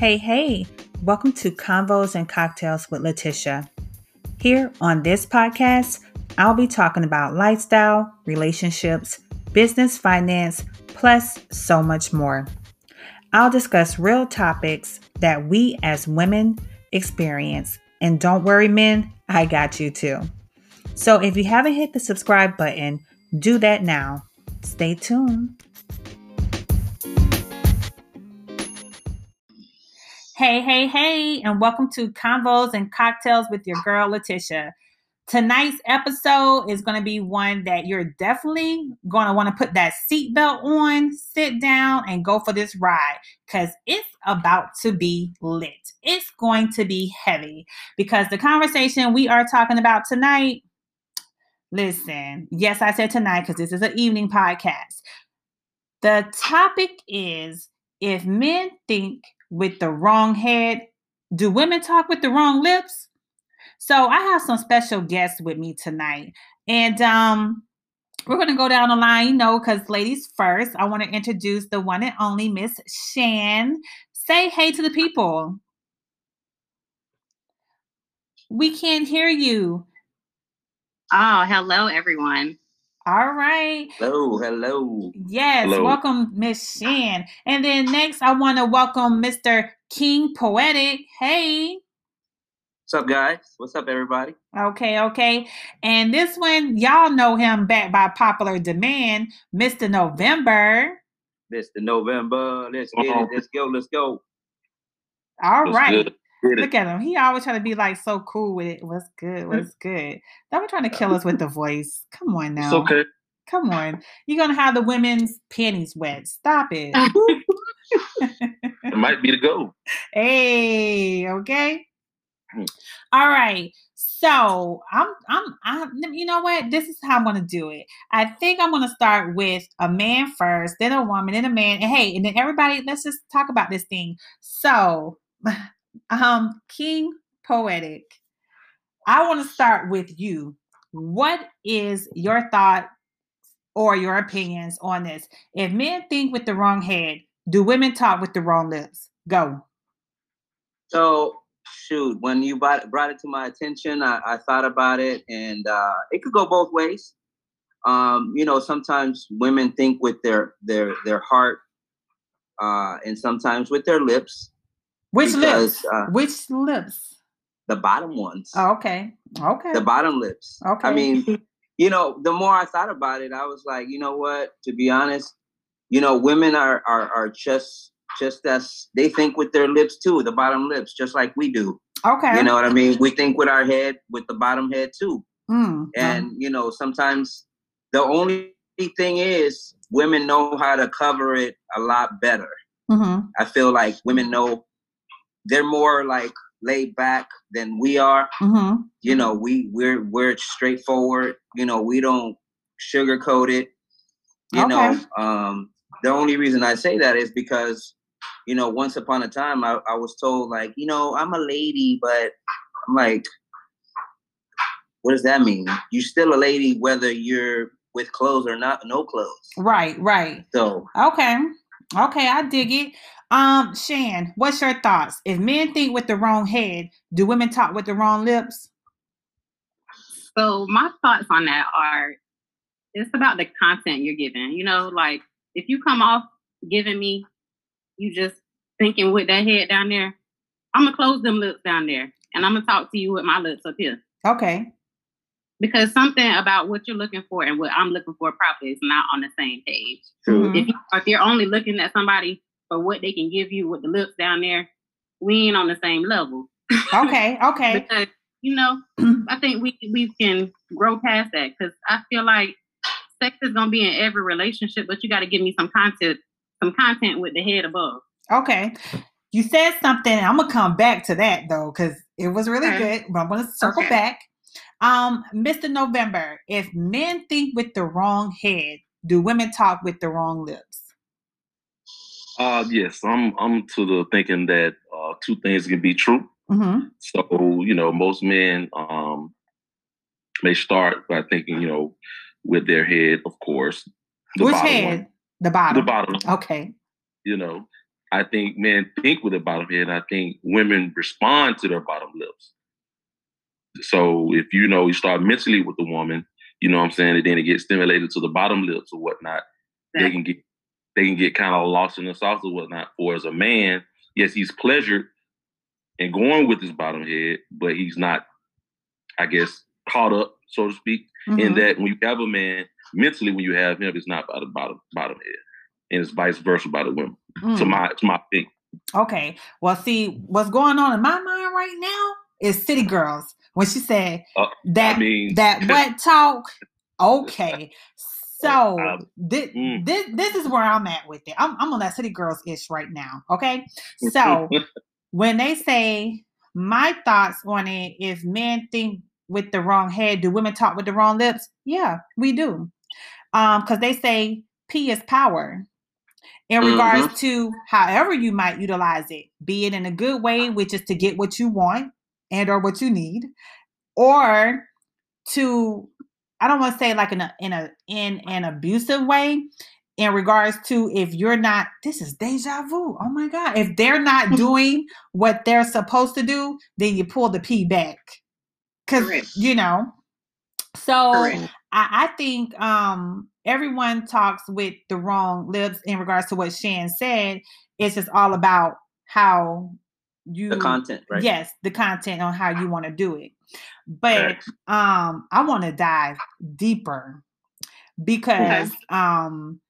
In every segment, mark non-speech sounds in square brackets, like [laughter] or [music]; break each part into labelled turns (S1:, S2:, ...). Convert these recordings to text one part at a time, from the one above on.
S1: Hey, hey, welcome to Convos and Cocktails with Leticia. Here on this podcast, I'll be talking about lifestyle, relationships, business, finance, plus so much more. I'll discuss real topics that we as women experience. And don't worry, men, I got you too. So if you haven't hit the subscribe button, do that now. Stay tuned. Hey, hey, hey, and welcome to Convos and Cocktails with your girl, Leticia. Tonight's episode is going to be one that you're definitely going to want to put that seatbelt on, sit down, and go for this ride because it's about to be lit. It's going to be heavy because the conversation we are talking about tonight, listen, yes, I said tonight because this is an evening podcast. The topic is if men think with the wrong head? Do women talk with the wrong lips? So I have some special guests with me tonight. And um, we're going to go down the line, you know, because ladies first, I want to introduce the one and only Miss Shann. Say hey to the people. We can't hear you.
S2: Oh, hello, everyone.
S1: All right.
S3: Hello, hello.
S1: Yes,
S3: Hello.
S1: welcome, Miss Shann. And then next, I want to welcome Mr. King Poetic. Hey.
S3: What's up, guys? What's up, everybody?
S1: Okay, okay. And this one, y'all know him back by popular demand, Mr. November.
S3: Mr. November. Let's get
S4: Uh-oh.
S3: it. Let's go. Let's go.
S1: All
S4: What's
S1: right.
S4: good?
S1: Look at him. He always trying to be like so cool with it. What's good? What's good? Don't be trying to kill us with the voice. Come on now.
S4: It's okay.
S1: Come on. You're gonna have the women's panties wet. Stop it. [laughs]
S4: It might be the go. [laughs]
S1: hey, okay.
S4: Hmm.
S1: All right. So I'm I'm I'm you know what? This is how I'm gonna do it. I think I'm gonna start with a man first, then a woman, then a man, and hey, and then everybody, let's just talk about this thing. So [laughs] um King Poetic, I want to start with you. What is your thought or your opinions on this? If men think with the wrong head, do women talk with the wrong lips? Go.
S3: So, shoot, when you brought, it to my attention, I, I thought about it, and uh, it could go both ways. Um, you know, sometimes women think with their their their heart, uh, and sometimes with their lips.
S1: Which
S3: Because,
S1: lips?
S3: uh,
S1: Which lips?
S3: The bottom ones.
S1: Oh, okay. Okay.
S3: the bottom lips.
S1: Okay.
S3: I mean, you know, the more I thought about it, I was like, you know what? To be honest, you know, women are are are just just as they think with their lips too, the bottom lips, just like we do.
S1: okay.
S3: You know what I mean? We think with our head, with the bottom head too.
S1: Mm,
S3: And you know, sometimes the only thing is women know how to cover it a lot better.
S1: mhm.
S3: I feel like women know they're more like laid back than we are
S1: Mhm.
S3: you know we we're we're straightforward you know we don't sugarcoat it you know um the only reason i say that is because you know once upon a time I, I was told like you know i'm a lady but i'm like what does that mean you're still a lady whether you're with clothes or not no clothes
S1: Right, right.
S3: so
S1: Okay. Okay, I dig it. Um, Shann, what's your thoughts? If men think with the wrong head, do women talk with the wrong lips?
S2: So my thoughts on that are it's about the content you're giving. You know, like if you come off giving me you just thinking with that head down there, I'm gonna close them lips down there and I'm gonna talk to you with my lips up here.
S1: Okay.
S2: Because something about what you're looking for and what I'm looking for probably is not on the same page.
S1: Mhm.
S2: If you if you're only looking at somebody for what they can give you with the lips down there, we ain't on the same level.
S1: Okay, okay. [laughs]
S2: because you know i think we we can grow past that because i feel like sex is going to be in every relationship but you got to give me some content some content with the head above
S1: Okay. You said something. I'm gonna come back to that though, because it was really
S2: Okay.
S1: good. But I'm gonna circle
S2: Okay.
S1: back. Um, Mr. November, if men think with the wrong head, do women talk with the wrong lips?
S4: Uh yes, I'm I'm to the thinking that uh two things can be true.
S1: Mm-hmm.
S4: So, you know, most men um may start by thinking, you know, with their head, of course. the
S1: Which head?
S4: one.
S1: The bottom.
S4: The bottom,
S1: Okay.
S4: you know. I think men think with the bottom head. I think women respond to their bottom lips. So if you know you start mentally with the woman, you know what I'm saying, and then it gets stimulated to the bottom lips or whatnot, they can get they can get kind of lost in the sauce or whatnot. For as a man, yes, he's pleasured and going with his bottom head, but he's not, I guess, caught up, so to speak, mm-hmm. in that when you have a man, mentally when you have him, it's not by the bottom bottom head. And it's vice versa by the women. Mm. To my to my thing.
S1: Okay. Well, see, what's going on in my mind right now is City Girls. When she said uh, that I mean, that [laughs] wet talk. [laughs] Okay. So um, this, mm. this this is where I'm at with it. I'm, I'm on that City Girls ish right now. Okay. So [laughs] when they say my thoughts on it, if men think with the wrong head, do women talk with the wrong lips? Yeah, we do. Um, because they say P is power in mm-hmm. regards to however you might utilize it, be it in a good way, which is to get what you want and or what you need, or to I don't want to say like in a in a in an abusive way in regards to if you're not this is deja vu. Oh my god. If they're not [laughs] doing what they're supposed to do, then you pull the P back. Cause you know. So I, I think um everyone talks with the wrong lips in regards to what Shann said. It's just all about how you
S3: the content, right?
S1: Yes, the content on how you want to do it. But um I want to dive deeper because okay. um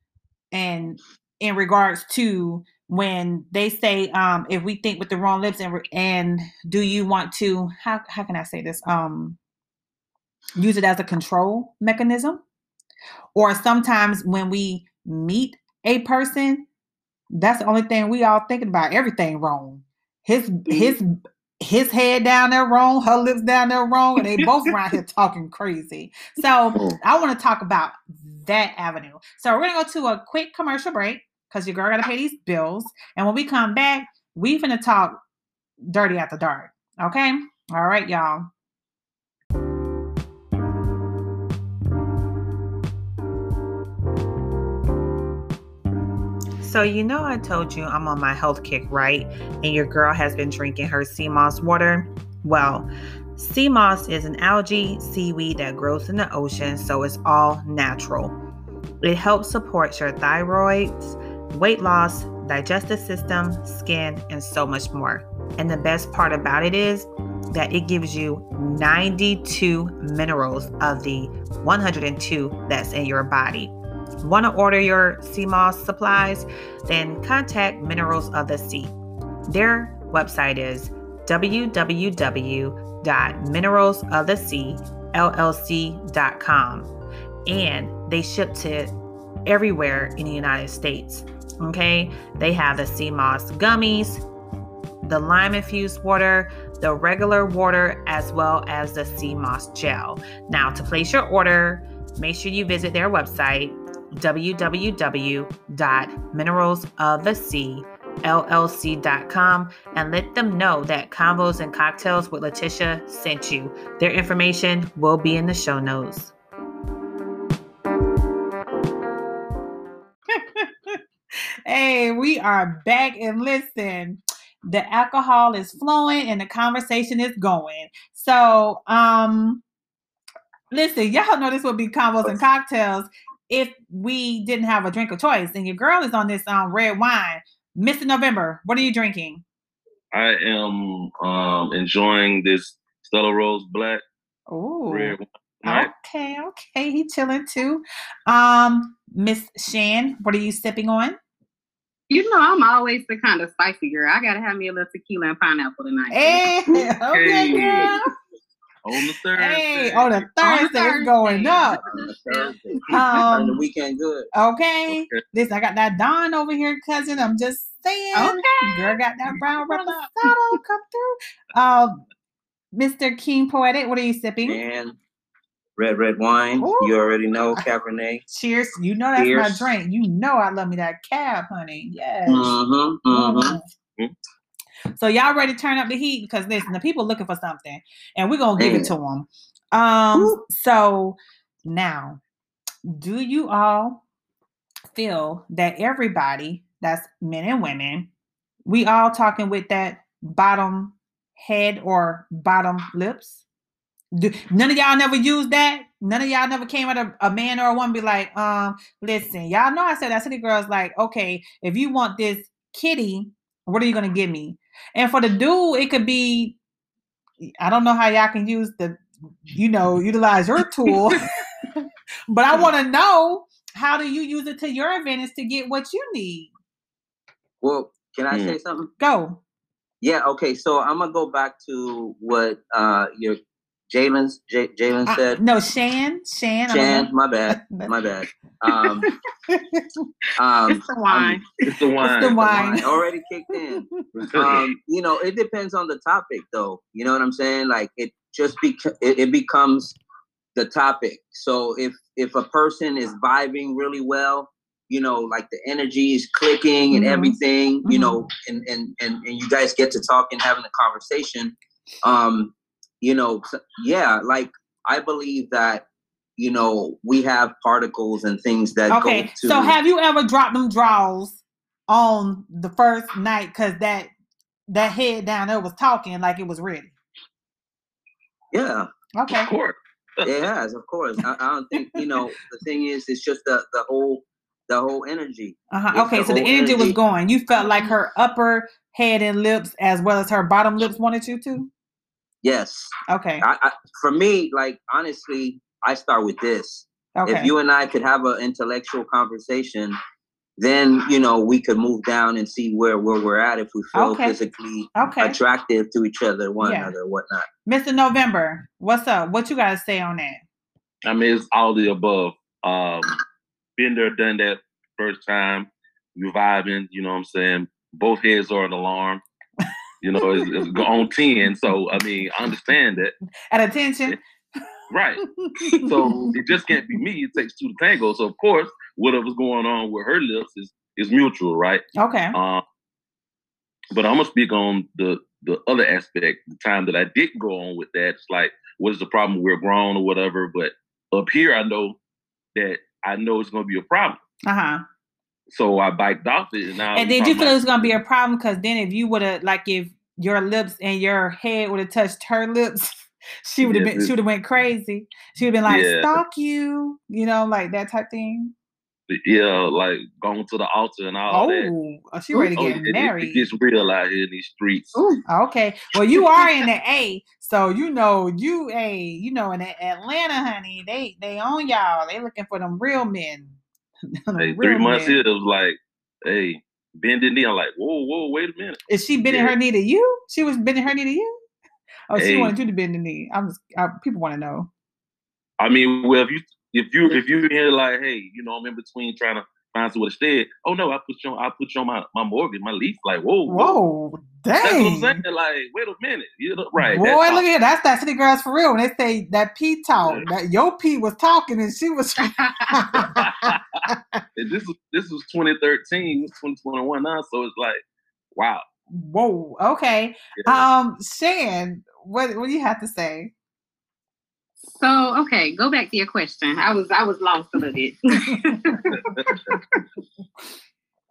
S1: and in regards to when they say um if we think with the wrong lips and and do you want to how how can I say this um use it as a control mechanism or sometimes when we meet a person that's the only thing we all thinking about everything wrong his his his head down there wrong, her lips down there wrong, and they both around here talking crazy. So oh. I want to talk about that avenue. So we're gonna go to a quick commercial break because your girl gotta pay these bills. And when we come back, we gonna talk dirty at the dark. Okay? All right, y'all. So, you know, I told you I'm on my health kick, right? And your girl has been drinking her sea moss water. Well, sea moss is an algae seaweed that grows in the ocean, so it's all natural. It helps support your thyroids, weight loss, digestive system, skin, and so much more. And the best part about it is that it gives you 92 minerals of the 102 that's in your body. Want to order your moss supplies? Then contact Minerals of the Sea. Their website is www.mineralsoftheseallc.com and they ship to everywhere in the United States. Okay, they have the moss gummies, the lime infused water, the regular water, as well as the sea moss gel. Now, to place your order, make sure you visit their website www.mineralsoftheseallc.com and let them know that Convos and Cocktails with Leticia sent you. Their information will be in the show notes. [laughs] hey, we are back and listen. The alcohol is flowing and the conversation is going. So, um, listen, y'all know this will be Convos and cocktails if we didn't have a drink of choice. And your girl is on this um, red wine. Mr. November, what are you drinking?
S4: I am um, enjoying this Stella Rosa Black.
S1: Oh, okay, okay. He chilling too. Um, Miss Shann, what are you sipping on?
S2: You know, I'm always the kind of spicy girl. I gotta have me a little tequila and pineapple tonight. [laughs] Hey,
S1: okay, girl
S4: on the Thursday. Hey,
S1: on the Thursday, it's going up. [laughs]
S3: Um, the weekend good.
S1: Okay. okay. Listen, I got that Don over here, cousin. I'm just saying. Okay. Girl got that brown rubber saddle come through. Um, Mr. King Poetic, what are you sipping?
S3: And red, red wine. Ooh. You already know [laughs] Cabernet.
S1: Cheers. You know that's Cheers. my drink. You know I love me that cab, honey. Yes.
S3: Mm-hmm, mm-hmm. Mm-hmm.
S1: So y'all ready to turn up the heat because listen, the people looking for something, and we're gonna give it to them. Um, so now, do you all feel that everybody, that's men and women, we all talking with that bottom head or bottom lips? Do, none of y'all never used that? None of y'all never came at a, a man or a woman be like, um, listen, y'all know I said that city girls like, okay, if you want this kitty, what are you gonna give me? And for the dude, it could be, I don't know how y'all can use the, you know, utilize your tool, [laughs] but I want to know how do you use it to your advantage to get what you need?
S3: Well, can I say something?
S1: Go.
S3: Yeah. Okay. So I'm gonna go back to what uh your Jalen's J- Jalen
S1: Uh,
S3: said.
S1: no, Shann. Shann. I don't
S3: Jan,
S1: know.
S3: my bad, [laughs] my bad. Um, [laughs] um,
S2: It's the wine.
S4: It's the wine.
S1: the
S3: the
S1: wine.
S3: wine already kicked in. [laughs] um, you know, it depends on the topic, though. You know what I'm saying? Like it just beca- it, it becomes the topic. So if if a person is vibing really well, you know, like the energy is clicking and
S1: Mhm.
S3: everything, you
S1: Mhm.
S3: know, and, and and and you guys get to talk and having a conversation. Um, you know, yeah, like I believe that. You know, we have particles and things that
S1: Okay.
S3: go to.
S1: So have you ever dropped them draws on the first night because that that head down there was talking like it was ready?
S3: yeah,
S1: Okay.
S4: Of course.
S3: It has, of course. I, I don't think you know. The thing is, it's just the the whole the whole energy.
S1: Uh-huh. Okay,
S3: the
S1: so the
S3: whole
S1: energy was going. You felt like her upper head and lips as well as her bottom lips wanted you to?
S3: Yes,
S1: Okay.
S3: I, I for me, like honestly, I start with this.
S1: Okay.
S3: If you and I could have an intellectual conversation, then you know we could move down and see where where we're at if we feel
S1: Okay.
S3: physically
S1: okay.
S3: attractive to each other, one
S1: Yeah.
S3: another, whatnot.
S1: Mr. November, what's up? What you gotta say on that?
S4: I mean, it's all the above. Um, been there, done that first time. You vibing, you know what I'm saying? Both heads are an alarm. You know, it's, it's on 10. So, I mean, I understand that.
S1: At attention.
S4: Right. So it just can't be me. It takes two to tango. So, of course, whatever's going on with her lips is, is mutual, right?
S1: okay.
S4: Um, but I'm gonna speak on the the other aspect. The time that I did go on with that, it's like, what is the problem? We're grown or whatever. But up here, I know that I know it's gonna be a problem.
S1: Uh-huh.
S4: So I biked off it, and
S1: And did you feel it was gonna be a problem? Because then if you would have like if your lips and your head would have touched her lips, [laughs] she would have
S4: Yes,
S1: been she would have went crazy. She would have been like,
S4: Yeah.
S1: stalk you, you know, like that type thing.
S4: yeah, like going to the altar and all that.
S1: Oh, oh, she ready to
S4: Oh,
S1: get
S4: it- it-
S1: married.
S4: It, gets real out here in these streets.
S1: Ooh, okay. Well, you are in the A, so you know you a you know in Atlanta, honey. They they own y'all. They looking for them real men. [laughs]
S4: Hey, three months
S1: men.
S4: here, it was like, hey, bending knee. I'm like, whoa, whoa, wait a minute.
S1: Is she bending
S4: Yeah.
S1: her knee to you? She was bending her knee to you. Oh, she wanted you to bend the knee. I'm just I, people want to know.
S4: I mean, well, if you if you if you here like, hey, you know, I'm in between trying to find somewhere to stay. Oh no, I put you on I put you on my, my mortgage, my lease. Like, whoa, whoa.
S1: Whoa,
S4: That's what I'm
S1: dang.
S4: saying. Like, wait a minute. You know, right.
S1: Boy, look at here. That's that city girls for real. When they say that P talk, that your P was talking and she was. [laughs]
S4: And this is this was 2013, it's 2021 now, so it's like, wow.
S1: Whoa. Okay.
S4: Yeah.
S1: Um, Shann, what what do you have to say?
S2: So okay, go back to your question. I was I was lost a little bit. [laughs]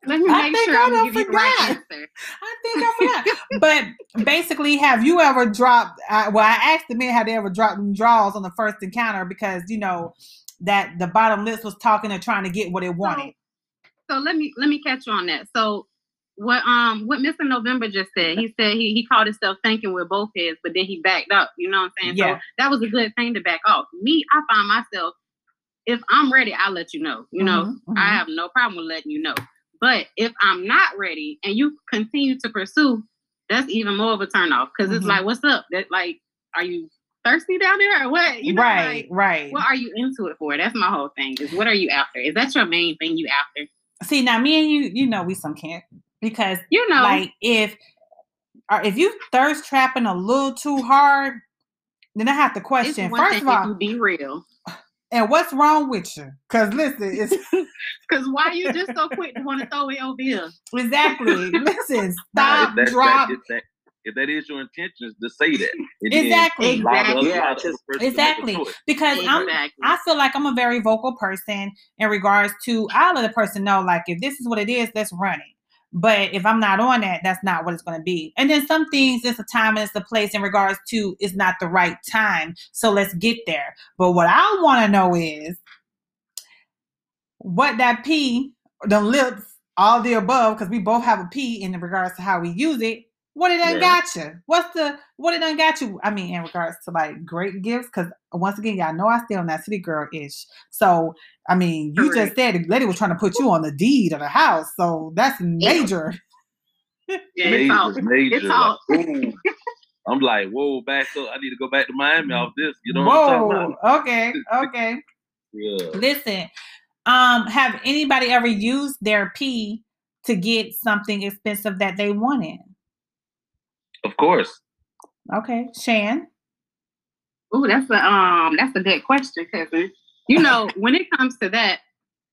S2: Let me
S1: I
S2: make sure
S1: I
S2: I'm
S1: done
S2: gonna you the right answer.
S1: I think I forgot. but basically, have you ever dropped? Uh, well, I asked the men have they ever dropped them draws on the first encounter because you know that the bottom list was talking and trying to get what it wanted.
S2: So let me let me catch you on that. So what um what Mr. November just said, he said he he called himself thinking with both heads, but then he backed up. You know what I'm saying?
S1: Yeah.
S2: So that was a good thing to back off. Me, I find myself if I'm ready, I'll let you know. You know,
S1: Mhm,
S2: I
S1: mhm.
S2: have no problem with letting you know. But if I'm not ready and you continue to pursue, that's even more of a turnoff because
S1: Mhm.
S2: it's like, what's up? That like, are you thirsty down there or what? You know,
S1: right,
S2: like,
S1: right.
S2: what are you into it for? That's my whole thing. Is what are you after? Is that your main thing you after?
S1: See, now me and you, you know, we some can't because
S2: You know,
S1: like if or if you thirst trapping a little too hard, then I have to
S2: it's
S1: question.
S2: one
S1: First
S2: thing
S1: of all,
S2: you be real. [sighs]
S1: and what's wrong with you? Because listen, it's [laughs]
S2: Because why you just so quick to want to throw it over here? [laughs]
S1: exactly. Listen, [laughs] stop,
S4: if that-
S1: drop.
S4: If that, if that is your intentions, to say that.
S1: Exactly.
S4: allow the other-
S2: Exactly.
S3: Yeah,
S4: other
S3: just-
S4: person to
S1: Exactly. Because I'm I feel like I'm a very vocal person in regards to I'll let a person know like if this is what it is, let's run it. But if I'm not on that, that's not what it's going to be. And then some things, it's a time and it's a place in regards to it's not the right time. So let's get there. But what I want to know is what that P, the lips, all the above, because we both have a P in regards to how we use it. What it done
S3: Yeah.
S1: got you? What's the what it done got you? I mean, in regards to like great gifts, because once again, y'all know I stay on that city girl ish. So I mean, you just said the lady was trying to put you on the deed of the house, so that's major.
S2: Yeah, it's all,
S4: major, major.
S2: it's all
S4: like. I'm like, whoa, back up. I need to go back to Miami off this. You know what I'm talking
S1: Whoa.
S4: about?
S1: Okay. Okay.
S4: Yeah.
S1: Listen, um, have anybody ever used their P to get something expensive that they wanted?
S4: Of course.
S1: Okay, Shann.
S2: Ooh, that's a um, that's a good question, cousin. You know, when it comes to that,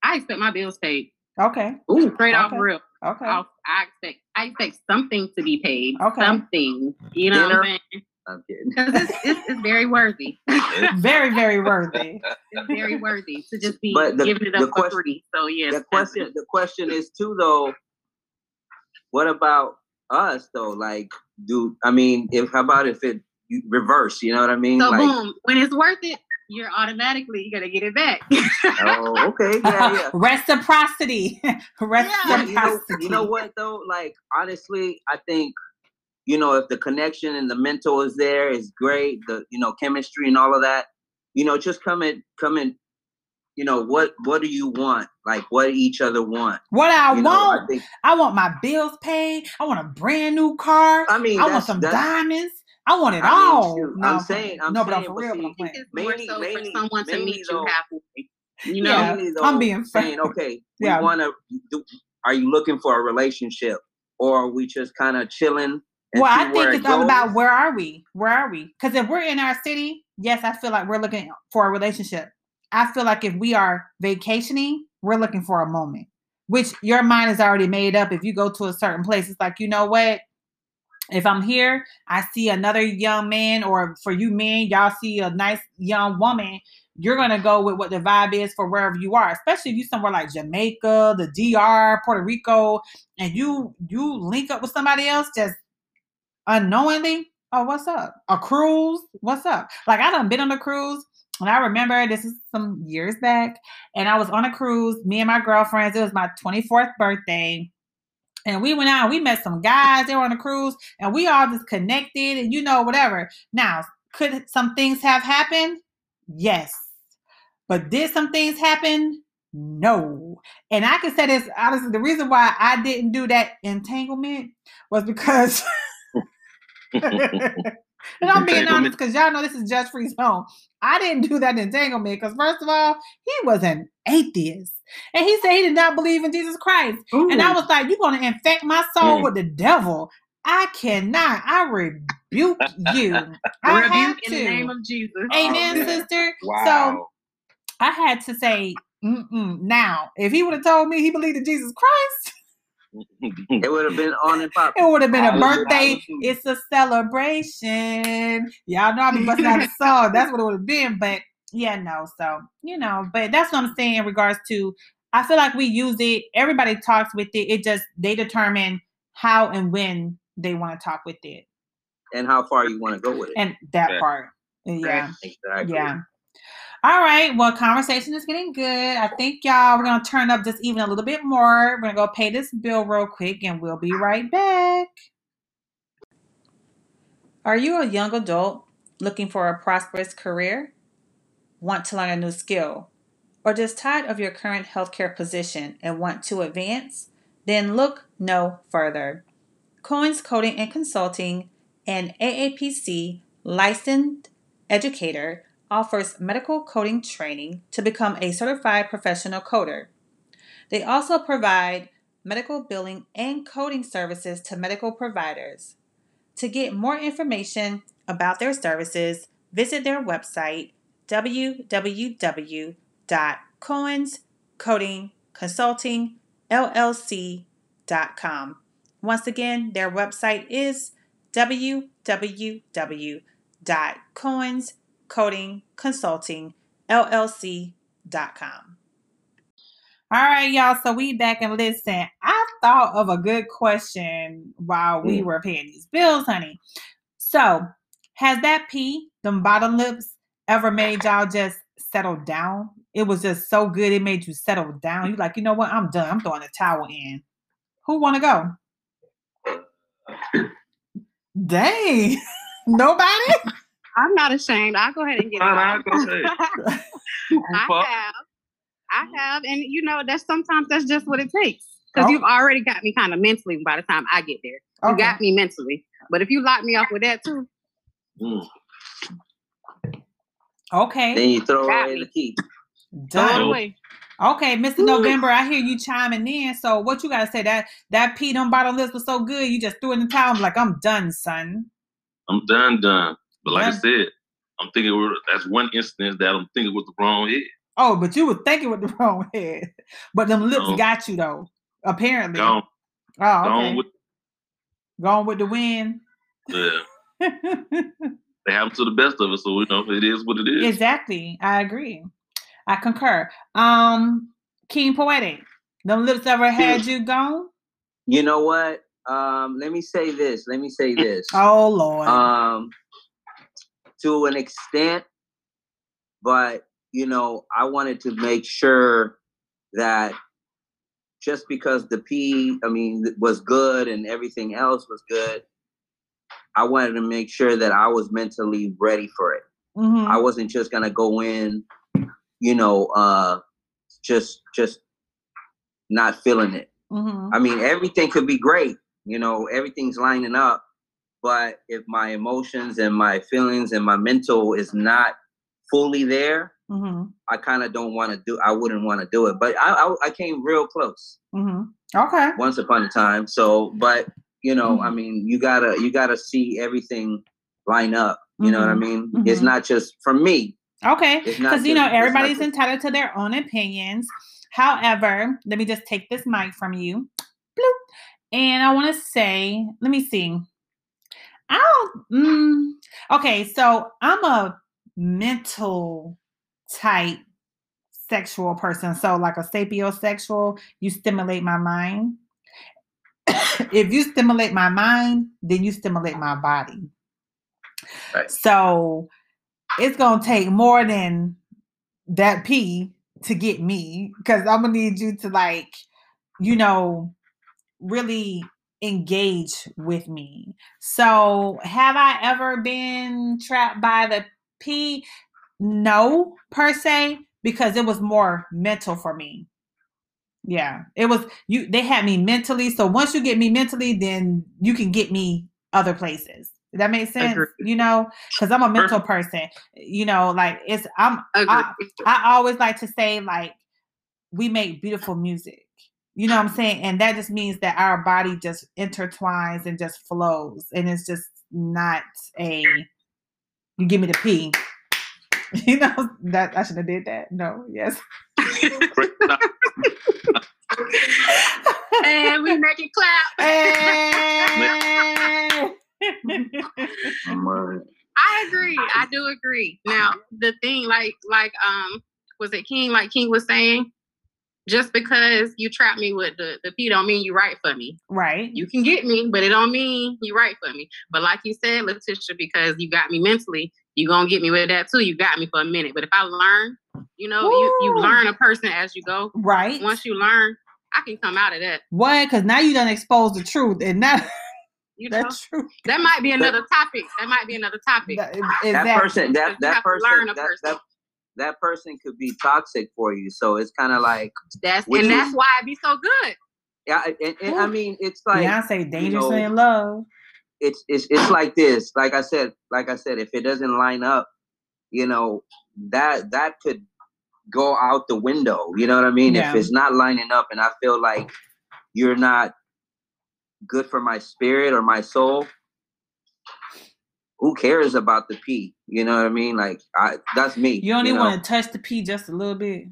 S2: I expect my bills paid.
S1: Okay.
S2: Ooh, straight off
S1: Okay.
S2: real.
S1: Okay.
S2: Off, I expect I expect something to be paid.
S1: Okay.
S2: Something. You know what
S3: Dinner?
S2: I'm saying?
S3: I'm kidding.
S2: Because it's, it's, it's very worthy. [laughs]
S1: Very, very worthy.
S2: It's very worthy to just be
S3: But the-
S2: giving it
S3: the
S2: up for
S3: question-
S2: free. So yes,
S3: the question the question is too though what about us though like do i mean if how about if it reverse you know what i mean
S2: So
S3: like
S2: boom, when it's worth it, you're automatically gonna get it back. [laughs]
S3: oh okay yeah yeah [laughs]
S1: Reciprocity. [laughs] Reciprocity.
S3: you know, you know what though like honestly i think you know if the connection and the mental is there is great the you know chemistry and all of that you know just come in come in you know what what do you want like what each other want
S1: What I
S3: you know
S1: want,
S3: i think
S1: I want my bills paid. I want a brand new car.
S3: i mean
S1: I want some diamonds. I want it
S3: I
S1: all.
S3: shoot,
S1: No,
S3: I'm
S1: playing.
S3: saying- I'm
S1: no, but I'm
S3: saying,
S1: for
S3: but
S1: real. but I'm playing.
S2: it's more
S3: Mainly-
S2: so
S3: mainly-
S2: for someone to
S3: mainly
S2: meet you
S3: though-
S2: halfway. You know,
S1: Yeah.
S3: mainly,
S1: I'm being
S3: saying,
S1: frank.
S3: okay, [laughs] we
S1: Yeah.
S3: want to. Do, are you looking for a relationship, or are we just kind of chilling?
S1: Well, I think
S3: where it
S1: it's all about where are we? Where are we? Because if we're in our city, yes, I feel like we're looking for a relationship. I feel like if we are vacationing, we're looking for a moment, which your mind is already made up. If you go to a certain place, it's like, you know what? If I'm here, I see another young man, or for you men, y'all see a nice young woman, you're gonna go with what the vibe is for wherever you are, especially if you're somewhere like Jamaica, the DR, Puerto Rico, and you you link up with somebody else just unknowingly. Oh, what's up? A cruise? What's up? Like I done been on a cruise, and I remember this is some years back, and I was on a cruise. Me and my girlfriends. It was my 24th birthday. And we went out, we met some guys, they were on a cruise, and we all just connected and you know, whatever. Now, could some things have happened? Yes. But did some things happen? No. And I can say this honestly, the reason why I didn't do that entanglement was because [laughs] [laughs] and I'm being honest because y'all know this is Judge Free's home. I didn't do that entanglement because first of all, he was an atheist. And he said he did not believe in Jesus Christ. And I was like, You're gonna infect my soul
S4: Mm.
S1: with the devil. I cannot. I rebuke you. [laughs] I
S2: rebuke
S1: have
S2: in the name of Jesus.
S1: Amen,
S4: Oh,
S1: sister. So I had to say, Mm-mm. now, if he would have told me he believed in Jesus Christ,
S3: It would have been on and popping.
S1: it would have been a birthday. It's a celebration. Y'all know I be busting out a song. That's what it would have been. But yeah, no. So, you know, but that's what I'm saying in regards to I feel like we use it, everybody talks with it. It just they determine how and when they want to talk with it.
S3: and how far you want to go with it.
S1: And that
S4: Yeah.
S1: part. Yeah.
S3: Exactly.
S1: Yeah. All right. Well, conversation is getting good. I think y'all we're gonna turn up this even a little bit more. We're gonna go pay this bill real quick and we'll be right back. Are you a young adult looking for a prosperous career? Want to learn a new skill? Or just tired of your current healthcare position and want to advance? Then look no further. Cohens Coding and Consulting, an AAPC licensed educator, offers medical coding training to become a certified professional coder. They also provide medical billing and coding services to medical providers. To get more information about their services, visit their website www.cohenscodingconsultingllc.com. Once again, their website is www.cohenscodingconsultingllc.com. All right, y'all. So we back and listen. I thought of a good question while we
S3: Mm.
S1: were paying these bills, honey. So, has that pee, them bottom lips, ever made y'all just settle down? It was just so good, it made you settle down. You like, you know what? I'm done. I'm throwing the towel in. Who want to go? [laughs] Dang, [laughs] nobody. [laughs]
S2: I'm not ashamed. I'll go ahead and get it.
S4: Fine, I'll go ahead.
S2: I [laughs] [laughs] have. I have. And you know, that's sometimes that's just what it takes. Because
S1: Oh.
S2: you've already got me kind of mentally by the time I get there. You
S1: Okay.
S2: got me mentally. But if you lock me up with that too,
S4: Mm.
S1: Okay,
S3: Then you throw
S2: Got
S3: away
S2: me.
S3: the key.
S2: throw it
S1: done.
S2: Away.
S1: Okay, Mr. November, I hear you chiming in. So what you gotta say? That that Pete on bottom list was so good, you just threw it in the towel. I'm like, I'm done, son.
S4: I'm done, done. But like I said, I'm thinking we're, that's one instance that I'm thinking with the wrong head.
S1: Oh, but you were thinking with the [laughs] wrong head. But them lips
S4: No.
S1: got you though. Apparently.
S4: Gone,
S1: oh, okay.
S4: gone with
S1: Gone with the wind.
S4: the. They happen to the best of us, so we know it is what it is.
S1: exactly. I agree. I concur. Um, King Poetic. Them lips ever had you gone?
S3: You know what? Um, let me say this. Let me say [laughs] this.
S1: Oh Lord.
S3: um, to an extent, but you know, I wanted to make sure that just because the P, I mean, was good and everything else was good, I wanted to make sure that I was mentally ready for it.
S1: Mhm.
S3: I wasn't just gonna go in, you know, uh, just just not feeling it.
S1: Mhm.
S3: I mean, everything could be great. You know, everything's lining up. But if my emotions and my feelings and my mental is not fully there,
S1: Mhm.
S3: I kind of don't want to do. I wouldn't want to do it. But I, I, I came real close
S1: Mhm. Okay.
S3: once upon a time. So, but you know, I
S1: Mhm.
S3: mean, you gotta you gotta see everything line up. You know what I
S1: Mhm.
S3: mean? It's
S1: Mhm.
S3: not just for me.
S1: Okay, because you know
S3: it's
S1: everybody's entitled to their own opinions. However, let me just take this mic from you, Bloop. and I want to say, let me see. I don't. Mm, okay, so I'm a mental type sexual person. So, like a sapiosexual, you stimulate my mind. [coughs] if you stimulate my mind, then you stimulate my body.
S3: Right.
S1: So it's gonna take more than that P to get me because I'm gonna need you to like, you know, really engage with me. So have I ever been trapped by the P? No, per se, because it was more mental for me. Yeah, it was you. They had me mentally. So once you get me mentally, then you can get me other places. That make sense?
S2: Agreed.
S1: You know, because I'm a mental person. You know, like it's I'm I, I always like to say like we make beautiful music. You know what I'm saying? And that just means that our body just intertwines and just flows. And it's just not a you give me the P. [laughs] You know that I should have did that. No, yes. [laughs]
S2: and we make it clap.
S1: Hey!
S2: I agree. I do agree. Now the thing, like, like, um, was it King? Like King was saying, just because you trap me with the the P don't mean you right for me.
S1: right.
S2: You can get me, but it don't mean you right for me. But like you said, Leticia, because you got me mentally, you gonna get me with that too. You got me for a minute. But if I learn, you know, you, you learn a person as you go.
S1: right.
S2: Once you learn, I can come out of that.
S1: What? Because now you done exposed the truth, and [laughs] that
S2: You know,
S1: that's true.
S2: that might be [laughs] another topic. That might be another topic.
S1: That, [laughs]
S3: that person that that person
S2: learn a
S3: that,
S2: person.
S3: that that person could be toxic for you so it's kind of like
S2: That's and
S3: you-
S2: that's why it be so good.
S3: yeah and, and i mean it's like
S1: Beyonce, dangerously
S3: know,
S1: in love.
S3: it's it's it's like this like i said like i said if it doesn't line up you know that that could go out the window you know what i mean
S1: Yeah.
S3: if it's not lining up and i feel like you're not good for my spirit or my soul who cares about the p you know what i mean like i that's me
S1: You only
S3: know?
S1: want to touch the P just a little bit.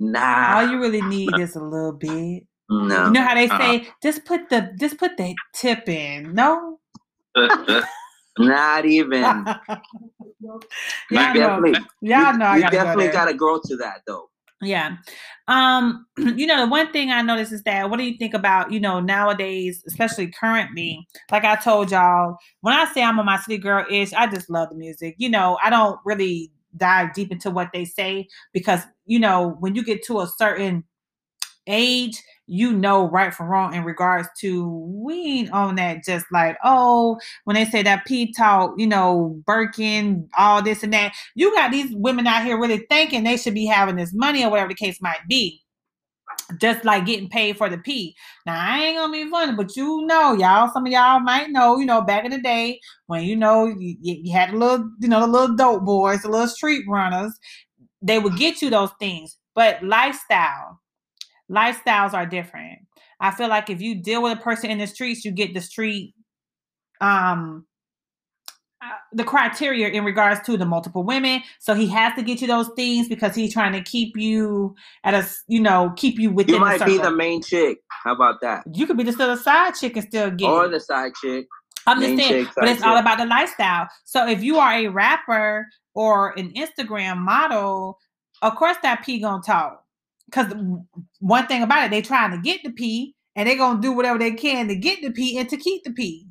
S3: nah
S1: All you really [laughs] need is a little bit.
S3: no
S1: You know how they
S4: Uh-uh.
S1: say, just put the just put the tip in. No.
S3: not even [laughs]
S1: y'all
S3: you
S1: know,
S3: definitely
S1: y'all know I gotta
S3: definitely
S1: go there.
S3: gotta grow to that though
S1: Yeah. Um, [clears throat] you know, the one thing I noticed is that what do you think about, you know, nowadays, especially currently, like I told y'all, when I say I'm a my city girl ish, I just love the music. You know, I don't really dive deep into what they say because, you know, when you get to a certain age, you know right from wrong in regards to we ain't on that just like, oh, when they say that P talk, you know, Birkin, all this and that. You got these women out here really thinking they should be having this money or whatever the case might be. Just like getting paid for the P. Now I ain't gonna be funny, but you know, y'all, some of y'all might know, you know, back in the day when you know you, you had a little, you know, the little dope boys, the little street runners, they would get you those things. But lifestyle, lifestyles are different. I feel like if you deal with a person in the streets, you get the street um uh, the criteria in regards to the multiple women. So he has to get you those things because he's trying to keep you at a, you know, keep you within.
S3: You might
S1: the
S3: be the main chick. How about that?
S1: You could be the still a side chick and still get.
S3: Or the side chick.
S1: I'm just saying, but it's all about the lifestyle. So if you are a rapper or an Instagram model, of course that P gonna talk because one thing about it, they trying to get the P and they're gonna do whatever they can to get the P and to keep the P.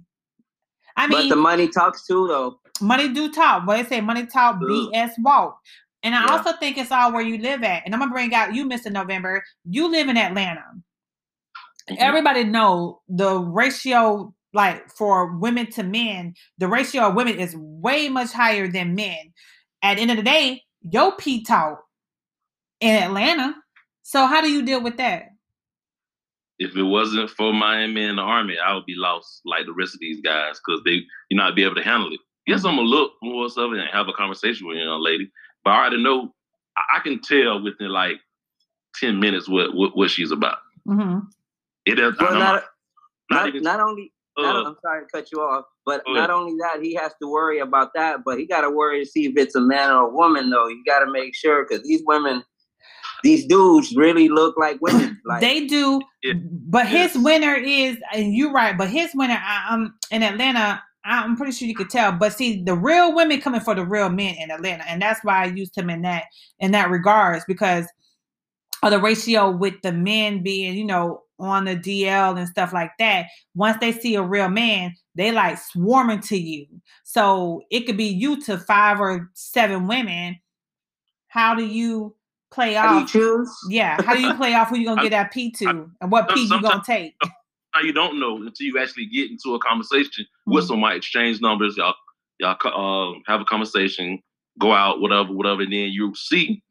S3: I mean, but the money talks too, though.
S1: Money do talk, but they say money talk. BS walk. And I yeah. also think it's all where you live at. And I'm gonna bring out you, Mr. November. You live in Atlanta. Mm-hmm. Everybody know the ratio, like for women to men, the ratio of women is way much higher than men. At the end of the day, your P talk in Atlanta so how do you deal with that?
S4: If it wasn't for Miami and the Army, I would be lost like the rest of these guys because they you not be able to handle it. Yes, I'm gonna look more stuff and have a conversation with you, young lady, but I already know I, can tell within like ten minutes what what, what she's about.
S1: Mm-hmm.
S4: It
S3: is well, not, not, not, even, not, only. Uh, not, I'm sorry to cut you off, but uh, not only that, he has to worry about that, but he got to worry to see if it's a man or a woman. Though you got to make sure because these women these dudes really look like women. [clears throat] Like,
S1: they do, yeah. but his winner is, and you're right. But his winner, I, am in Atlanta. I'm pretty sure you could tell. But see, the real women coming for the real men in Atlanta, and that's why I used him in that in that regards because of the ratio with the men being, you know, on the DL and stuff like that. Once they see a real man, they like swarming to you. So it could be you to five or seven women. How do you play
S3: how off. choose?
S1: Yeah. How do you play off who you gonna [laughs] get that P to and what P you gonna take?
S4: You don't know until you actually get into a conversation mm-hmm. with somebody, exchange numbers, y'all y'all uh, have a conversation, go out, whatever, whatever, and then you see,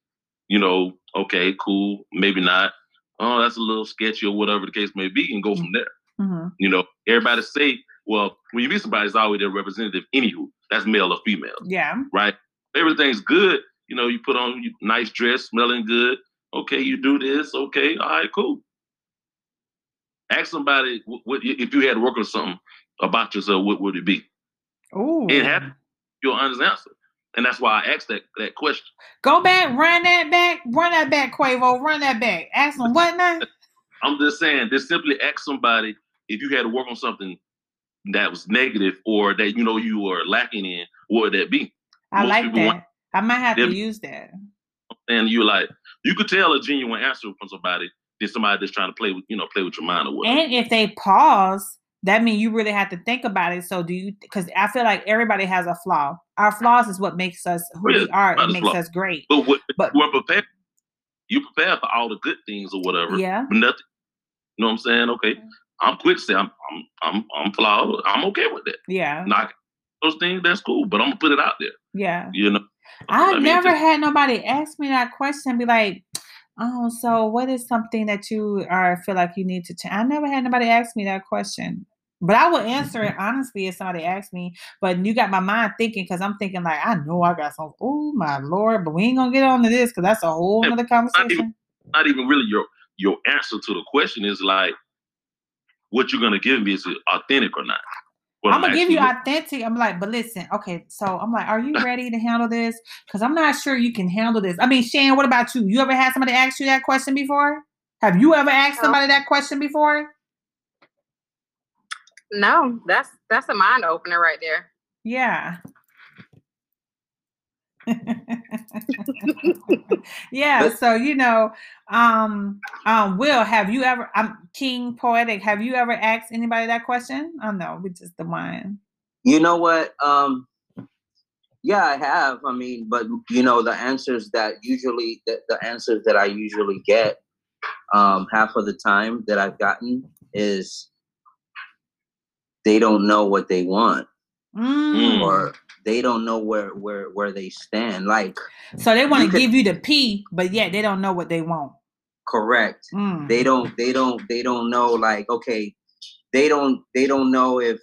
S4: you know, okay, cool, maybe not. Oh, that's a little sketchy or whatever the case may be, and go from there.
S1: Mm-hmm.
S4: You know, everybody say, well, when you meet somebody, it's always their representative. Anywho, that's male or female.
S1: Yeah.
S4: Right. Everything's good you know, you put on nice dress, smelling good. Okay, you do this. Okay, all right, cool. Ask somebody what, if you had to work on something about yourself. What would it be?
S1: Oh,
S4: it have your honest answer. And that's why I asked that that question.
S1: Go back, run that back, run that back, Quavo, run that back. Ask them what now? [laughs]
S4: I'm just saying, just simply ask somebody if you had to work on something that was negative or that you know you were lacking in, what would that be?
S1: I Most like that. I might have to use that.
S4: And you like you could tell a genuine answer from somebody than somebody that's trying to play with you know play with your mind or whatever.
S1: And if they pause, that means you really have to think about it. So do you? Because I feel like everybody has a flaw. Our flaws is what makes us who yeah, we are It makes flaw. us great.
S4: But, what, but we're prepared. You prepare for all the good things or whatever.
S1: Yeah.
S4: But nothing. You know what I'm saying? Okay. Mm-hmm. I'm quick to say I'm I'm I'm I'm flawed. I'm okay with that.
S1: Yeah.
S4: Not those things, that's cool. But I'm gonna put it out there.
S1: Yeah.
S4: You know.
S1: I've never had nobody ask me that question. Be like, oh, so what is something that you are feel like you need to change? I never had nobody ask me that question. But I will answer it honestly if somebody asks me. But you got my mind thinking because I'm thinking like I know I got some. Oh my lord! But we ain't gonna get on to this because that's a whole other conversation.
S4: Not even, not even really your your answer to the question is like, what you're gonna give me is it authentic or not?
S1: I'm gonna give you authentic. I'm like, but listen, okay. So I'm like, are you [laughs] ready to handle this? Because I'm not sure you can handle this. I mean, Shann, what about you? You ever had somebody ask you that question before? Have you ever asked somebody that question before?
S2: No, that's that's a mind opener right there.
S1: Yeah. [laughs] yeah.
S3: But-
S1: so you know, um, um, Will, have you ever? I'm King Poetic. Have you ever asked anybody that question? Oh no, we just the one.
S3: You know what? Um, yeah, I have. I mean, but you know, the answers that usually the, the answers that I usually get, um, half of the time that I've gotten is they don't know what they want
S1: Mm.
S3: or they don't know where where where they stand. Like
S1: So they want to give you the P, but yet they don't know what they want.
S3: correct.
S1: Mm.
S3: they don't they don't they don't know like okay they don't they don't know if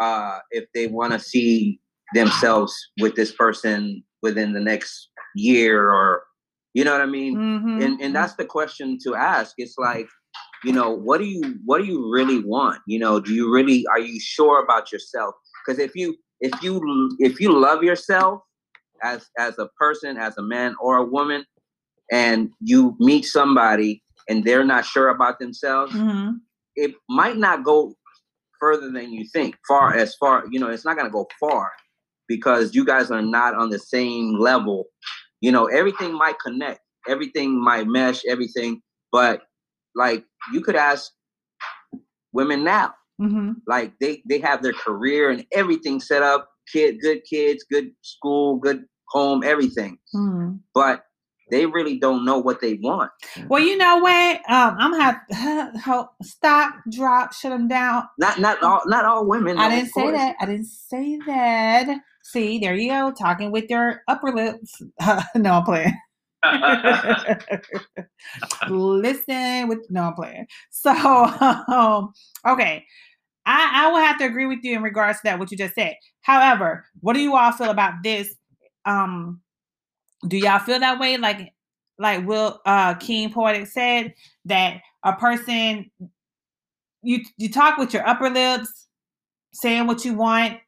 S3: uh if they want to see themselves with this person within the next year or you know what i mean
S1: Mhm.
S3: and and that's the question to ask it's like you know what do you what do you really want you know do you really are you sure about yourself because if you if you if you love yourself as as a person as a man or a woman and you meet somebody and they're not sure about themselves
S1: Mhm.
S3: it might not go further than you think far as far you know it's not going to go far because you guys are not on the same level you know everything might connect everything might mesh everything but like you could ask women now
S1: Mhm.
S3: like they they have their career and everything set up kid good kids good school good home everything
S1: Mhm.
S3: but they really don't know what they want
S1: Well, you know what? Um, I'm gonna have [laughs] stop, drop, shut them down.
S3: not not all not all women
S1: I
S3: no,
S1: didn't say
S3: course.
S1: that. I didn't say that. See, there you go, talking with your upper lips. [laughs] no, I'm playing. [laughs] Listen with no, I'm playing. So, um, okay, I I will have to agree with you in regards to that what you just said. However, what do you all feel about this? Um, do y'all feel that way? Like, like Will uh King Poetic said that a person you you talk with your upper lips, saying what you want,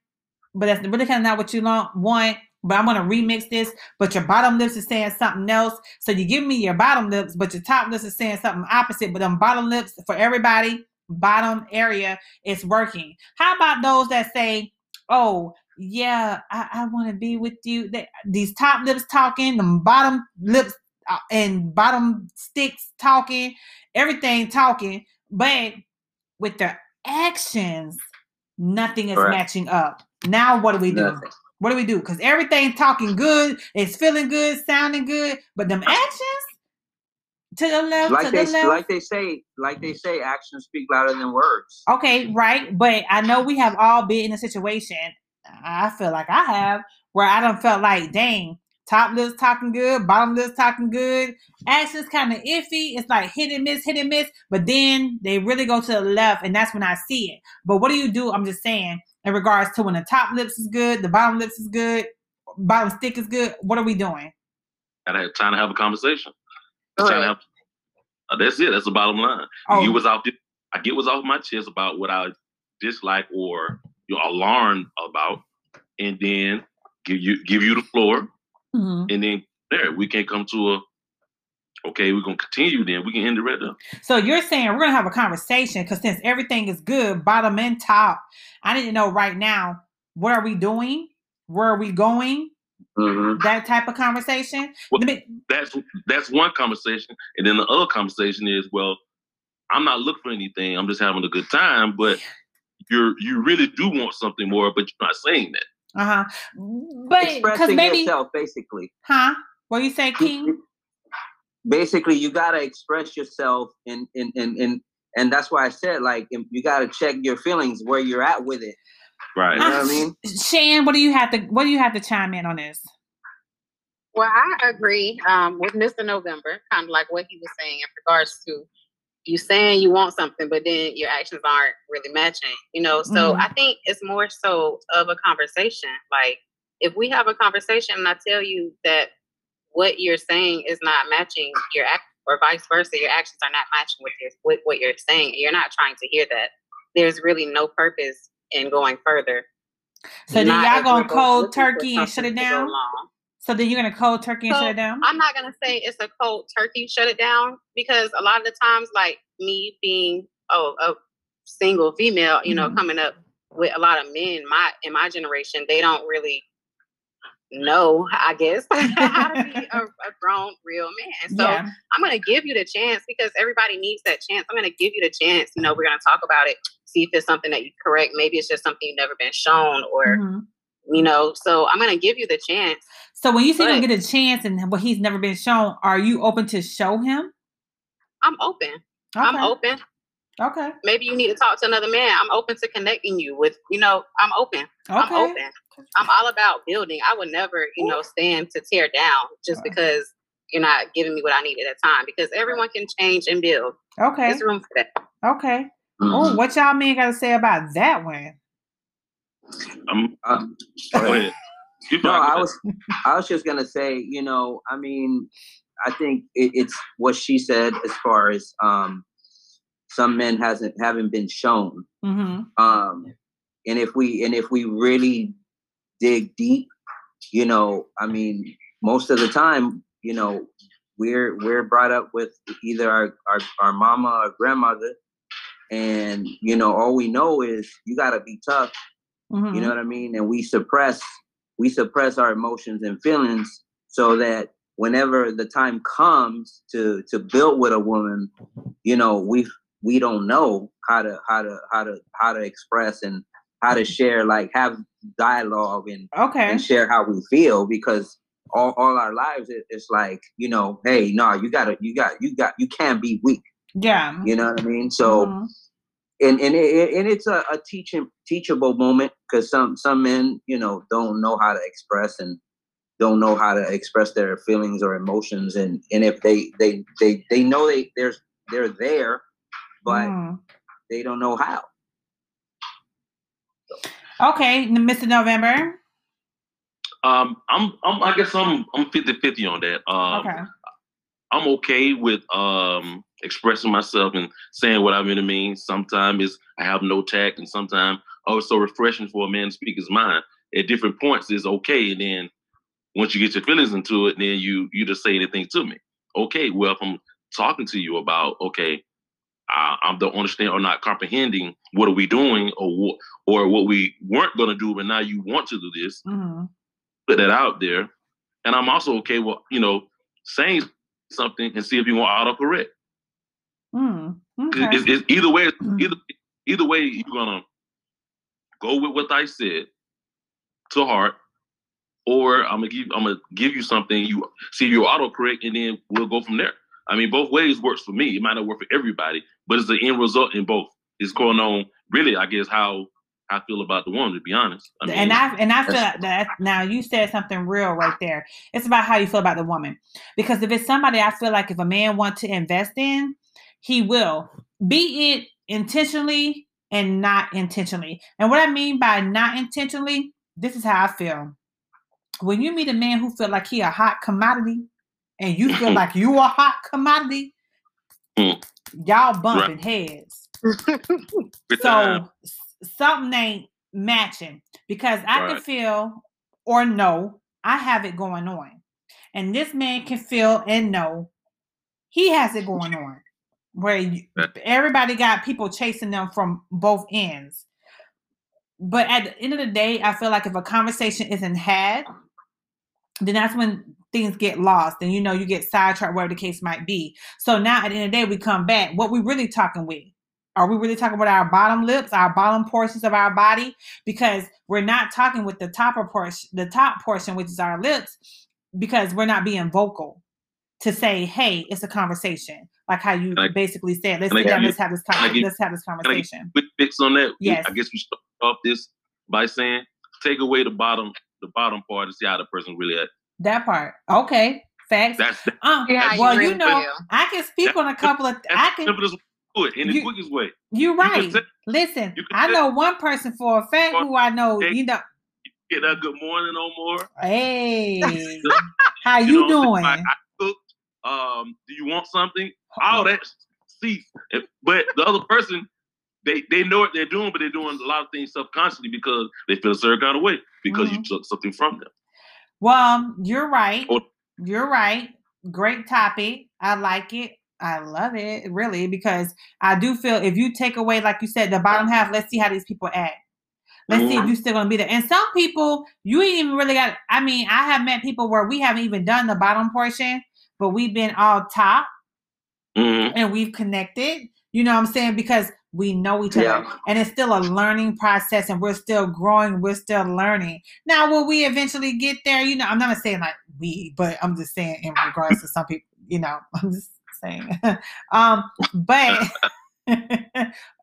S1: but that's really kind of not what you want. But I'm gonna remix this. But your bottom lips is saying something else. So you give me your bottom lips, but your top lips is saying something opposite. But them bottom lips for everybody, bottom area is working. How about those that say, "Oh yeah, I, I want to be with you." They, these top lips talking, the bottom lips uh, and bottom sticks talking, everything talking, but with their actions, nothing is
S3: Correct.
S1: matching up. Now what do we do?
S3: Nothing.
S1: What do we do? Because everything's talking good, it's feeling good, sounding good, but them actions to the left,
S3: like
S1: to
S3: they
S1: the left.
S3: like they say like they say actions speak louder than words
S1: Okay, right. But I know we have all been in a situation. I feel like I have where I don't felt like, dang, top lips talking good, bottom lips talking good, actions kind of iffy. It's like hit and miss, hit and miss. But then they really go to the left, and that's when I see it. But what do you do? I'm just saying, in regards to when the top lips is good, the bottom lips is good, bottom stick is good. What are we doing?
S4: Gotta have time to have a conversation.
S2: Go
S4: Trying to
S2: ahead.
S4: uh, that's it. That's the bottom line.
S1: Oh,
S4: You was off. I get what's off my chest about what I dislike or you're alarmed about, and then give you give you the floor,
S1: mhm.
S4: and then there we can come to a. Okay, we're gonna continue. Then we can end it right there.
S1: So you're saying we're gonna have a conversation because since everything is good, bottom and top, I need to know right now what are we doing, where are we going,
S3: Mhm.
S1: that type of conversation.
S4: Well-
S1: me-
S4: That's that's one conversation, and then the other conversation is, well, I'm not looking for anything. I'm just having a good time, but you're you really do want something more, but you're not saying that.
S1: uh-huh. But because
S3: expressing
S1: maybe,
S3: yourself basically
S1: huh? What you say, King?
S3: basically you got to express yourself and and and and and that's why i said like you got to check your feelings where you're at with it
S4: Right.
S3: You know what I mean?
S1: Shann, what do you have to? What do you have to chime in on this?
S2: Well, I agree um, with Mr. November, kind of like what he was saying in regards to you saying you want something, but then your actions aren't really matching. You know, so
S1: Mhm.
S2: I think it's more so of a conversation. Like if we have a conversation and I tell you that what you're saying is not matching your act, or vice versa, your actions are not matching with your with what you're saying, and you're not trying to hear that. There's really no purpose in going further.
S1: So then y'all
S2: if
S1: gonna
S2: we're both
S1: cold turkey and shut it down? So then you're gonna cold turkey and
S2: So,
S1: shut it down?
S2: I'm not gonna say it's a cold turkey shut it down because a lot of the times, like me being oh a single female, you know,
S1: Mhm.
S2: coming up with a lot of men, my in my generation, they don't really know, I guess, [laughs] how to be [laughs] a, a, grown, real man. So yeah. I'm going to give you the chance because everybody needs that chance. I'm going to give you the chance. You know, we're going to talk about it, see if it's something that you correct. Maybe it's just something you've never been shown or, mm-hmm. you know, so I'm to give you the chance.
S1: So when you say you get a chance and what he's never been shown, are you open to show him?
S2: I'm open. Okay. I'm open.
S1: Okay.
S2: Maybe you need to talk to another man. I'm open to connecting you with, you know, I'm open. Okay. I'm open. I'm all about building. I would never, you know, stand to tear down just because you're not giving me what I need at a time because everyone can change and build.
S1: Okay.
S2: There's room for that.
S1: Okay. Mm-hmm. Oh, what y'all men got to say about that one?
S4: Um, uh,
S3: no, I was, I was just gonna say, you know, I mean, I think it, it's what she said as far as um, some men hasn't haven't been shown. Mm-hmm. Um, and if we and if we really dig deep, you know, I mean, most of the time, you know, we're we're brought up with either our our, our mama or grandmother, and you know, all we know is you got to be tough. Mm-hmm. You know what I mean? And we suppress we suppress our emotions and feelings so that whenever the time comes to to build with a woman, you know, we we don't know how to how to how to how to express and how to share like have dialogue and
S1: okay.
S3: and share how we feel because all, all our lives it, it's like you know hey no you gotta you got you got you can't be weak.
S1: Yeah.
S3: You know what i mean? So mm-hmm. and and it, and it's a, a teaching teachable moment because some some men you know don't know how to express and don't know how to express their feelings or emotions and and if they they they they know they there's they're there but mm. they don't know how.
S1: Okay, Mr. November.
S4: Um, I'm, I'm, I guess I'm, I'm 50 50 on that. Um, okay. I'm okay with um expressing myself and saying what I really mean. Sometimes it's I have no tact, and sometimes oh, it's so refreshing for a man to speak his mind. At different points, is okay, and then once you get your feelings into it, then you you just say anything to me. Okay, well, if I'm talking to you about okay, I, I don't understand or not comprehending what are we doing or what or what we weren't going to do, but now you want to do this. Mm-hmm. Put that out there, and I'm also okay with you know saying something and see if you want autocorrect. Mm, okay. it's, it's, either way, mm-hmm. either either way, you're gonna go with what I said to heart, or I'm gonna give I'm gonna give you something. You see if you autocorrect, and then we'll go from there. I mean, both ways works for me. It might not work for everybody, but it's the end result in both. It's going on really, I guess, how I feel about the woman, to be honest.
S1: I mean, and I and I feel that now you said something real right there. It's about how you feel about the woman. Because if it's somebody I feel like if a man wants to invest in, he will. Be it intentionally and not intentionally. And what I mean by not intentionally, this is how I feel. When you meet a man who feel like he a hot commodity, and you feel like you a hot commodity, mm. y'all bumping right. heads. [laughs] so something ain't matching because I right. can feel or know I have it going on. And this man can feel and know he has it going on. Where you, everybody got people chasing them from both ends. But at the end of the day, I feel like if a conversation isn't had, then that's when things get lost and you know you get sidetracked whatever the case might be. So now at the end of the day we come back. What we really talking with? Are we really talking about our bottom lips our bottom portions of our body? Because we're not talking with the top portion the top portion which is our lips because we're not being vocal to say hey it's a conversation. Like how you I, basically said let's sit down let's have this conversation let's have this conversation.
S4: quick fix on that? Yes i guess we start off this by saying take away the bottom the bottom part to see how the person really at
S1: that part. Okay. Facts. That's, uh, yeah, well, you know, I can speak on a couple of. I can.
S4: Do it in the you, quickest way.
S1: You're right. You Listen, you I know one person for a fact who I know. Hey, you know.
S4: Get that good morning no more.
S1: Hey, [laughs] how you, you know, doing?
S4: I, I cooked. Um, do you want something? All that cease. But the other person, they they know what they're doing, but they're doing a lot of things subconsciously because they feel a certain kind of way because mm-hmm. you took something from them.
S1: Well, you're right. You're right. Great topic. I like it. I love it, really, because I do feel if you take away, like you said, the bottom half, let's see how these people act. Let's see if you're still gonna be there. And some people, you ain't even really got. I mean, I have met people where we haven't even done the bottom portion, but we've been all top
S4: Mhm.
S1: and we've connected. You know what I'm saying? Because we know each other.
S3: Yeah.
S1: And it's still a learning process and we're still growing, we're still learning. Now, will we eventually get there? You know, I'm not saying like we, but I'm just saying in regards to some people, you know, [laughs] I'm just saying. [laughs] um, but [laughs]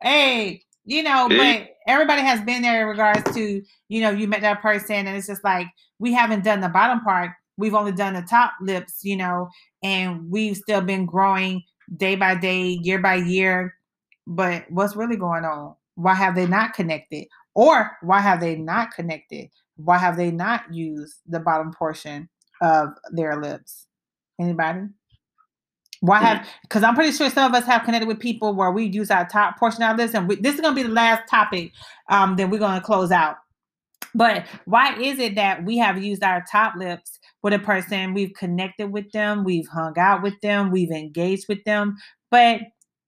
S1: hey, you know,
S4: Hey.
S1: but everybody has been there in regards to, you know, you met that person and it's just like we haven't done the bottom part. We've only done the top lips, you know, and we've still been growing day by day, year by year. But what's really going on? Why have they not connected? Or why have they not connected? Why have they not used the bottom portion of their lips? Anybody? Why have? Because I'm pretty sure some of us have connected with people where we use our top portion of this, and we, this is going to be the last topic. Um, then we're going to close out. But why is it that we have used our top lips with a person? We've connected with them, we've hung out with them, we've engaged with them, but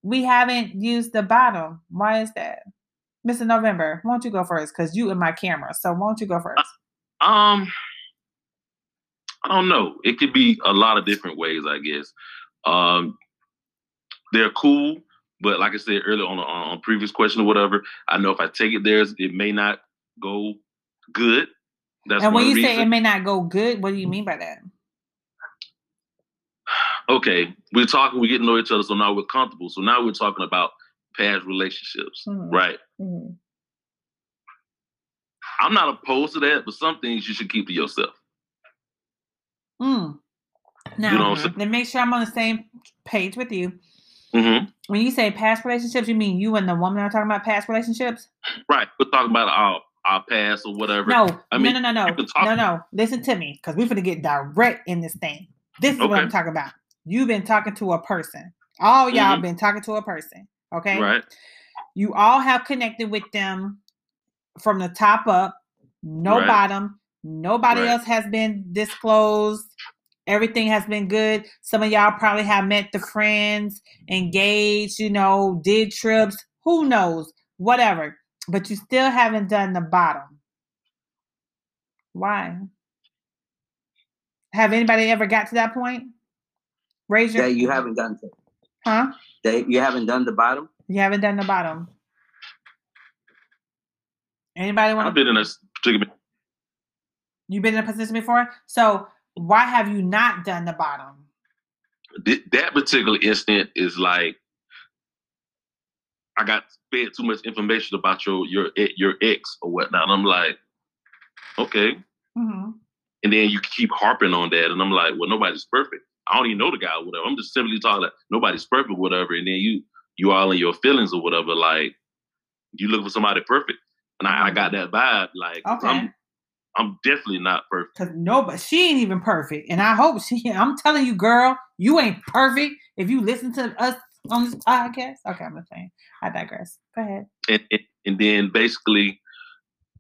S1: we haven't used the bottom. Why is that? Mr. November, why don't you go first? Because you in my camera. So why don't you go first?
S4: Um, I don't know. It could be a lot of different ways, I guess. Um, they're cool, but like I said earlier on on previous question or whatever, I know if I take it there, it may not go good. That's
S1: and when you say it may not go good, what do you mean by that?
S4: Okay, we're talking, we're getting to know each other, so now we're comfortable. So now we're talking about past relationships,
S1: Mhm.
S4: right?
S1: Mhm.
S4: I'm not opposed to that, but some things you should keep to yourself.
S1: Mm. Now,
S4: You know what I'm saying?
S1: let me make sure I'm on the same page with you.
S4: hmm
S1: When you say past relationships, you mean you and the woman are talking about past relationships?
S4: Right. We're talking about our our past or whatever.
S1: No,
S4: I mean,
S1: no, no, no, no, no, no. Listen to me, because we're gonna get direct in this thing. This is what I'm talking about. You've been talking to a person. All y'all
S4: Mhm.
S1: been talking to a person. Okay.
S4: Right.
S1: You all have connected with them from the top up, no
S4: Right.
S1: bottom. Nobody
S4: Right.
S1: else has been disclosed. Everything has been good. Some of y'all probably have met the friends, engaged, you know, did trips, who knows, whatever. But you still haven't done the bottom. Why? Have anybody ever got to that point? Raise your
S3: That you haven't done to,
S1: huh?
S3: that you haven't done the bottom.
S1: You haven't done the bottom. Anybody want
S4: I've been in a particular
S1: You've been in a position before. So why have you not done the bottom?
S4: th- that particular instant is like I got fed too much information about your your e- your ex or whatnot. And I'm like, okay.
S1: Mm-hmm.
S4: And then you keep harping on that, and I'm like, well, nobody's perfect. I don't even know the guy or whatever. I'm just simply talking like nobody's perfect, whatever. And then you you all in your feelings or whatever, like you look for somebody perfect. And I, I got that vibe, like
S1: Okay.
S4: I'm I'm definitely not perfect.
S1: Cause nobody, she ain't even perfect, and I hope she. [laughs] I'm telling you, girl, you ain't perfect. If you listen to us on this podcast, okay, I'm just saying. I digress. Go ahead.
S4: And, and, and then basically,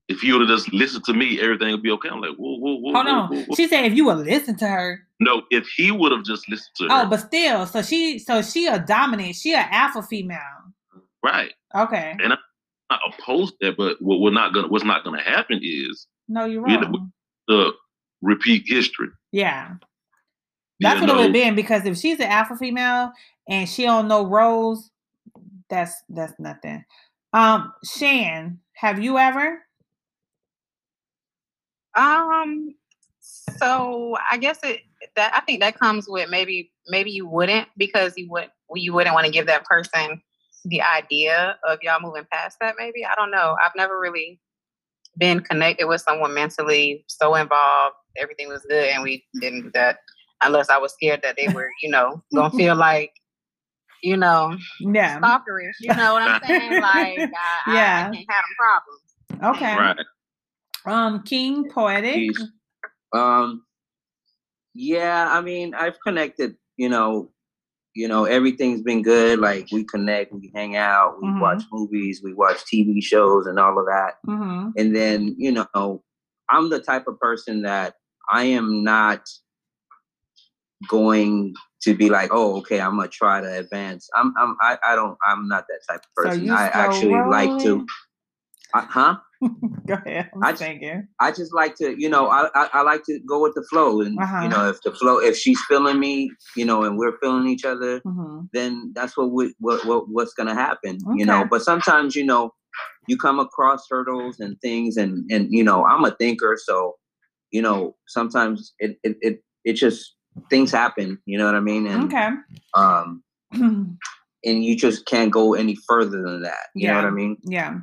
S4: if you would have just listened to me, everything would be okay. I'm like, whoa, whoa, whoa.
S1: Hold
S4: whoa,
S1: on.
S4: whoa, whoa.
S1: She said if you would listen to her.
S4: No, if he would have just listened to her,
S1: Oh, but still, so she, so she a dominant. She a alpha female.
S4: right.
S1: Okay.
S4: And I'm not opposed to that, but what we're not gonna what's not gonna happen is
S1: No, you're wrong.
S4: the repeat history.
S1: Yeah.
S4: You
S1: That's what it would
S4: know?
S1: have been because if she's an alpha female and she don't know roles, that's that's nothing. Um, Shann, have you ever?
S2: Um, so I guess it that I think that comes with maybe maybe you wouldn't because you would you wouldn't want to give that person the idea of y'all moving past that. Maybe I don't know. I've never really been connected with someone mentally so involved. Everything was good, and we didn't do that unless I was scared that they were, you know, gonna [laughs] feel like, you know,
S1: Yeah.
S2: stalkerish. You know what I'm saying? [laughs] Like, I, I,
S1: Yeah.
S2: I can't have them problems.
S1: Okay.
S4: Right.
S1: Um, King Poetic.
S3: Um, yeah, I mean, I've connected. You know, you know, everything's been good. Like we connect, we hang out, we
S1: Mhm.
S3: watch movies, we watch TV shows, and all of that.
S1: Mm-hmm.
S3: And then, you know, I'm the type of person that I am not going to be like, oh, okay, I'm gonna try to advance. I'm, I'm, I, I don't, I'm not that type of person.
S1: you
S3: I actually like to, uh, huh? [laughs]
S1: Go ahead. I'm
S3: I,
S1: thinking.
S3: I just like to, you know, I, I, I like to go with the flow, and
S1: Uh-huh.
S3: you know, if the flow, if she's feeling me, you know, and we're feeling each other,
S1: Mhm.
S3: then that's what we, what, what what's gonna happen, you know. But sometimes, you know, you come across hurdles and things, and and you know, I'm a thinker, so you know, sometimes it it it, it just things happen, you know what I mean, and
S1: Okay.
S3: um, [clears throat] and you just can't go any further than that, you know what I mean?
S1: Yeah.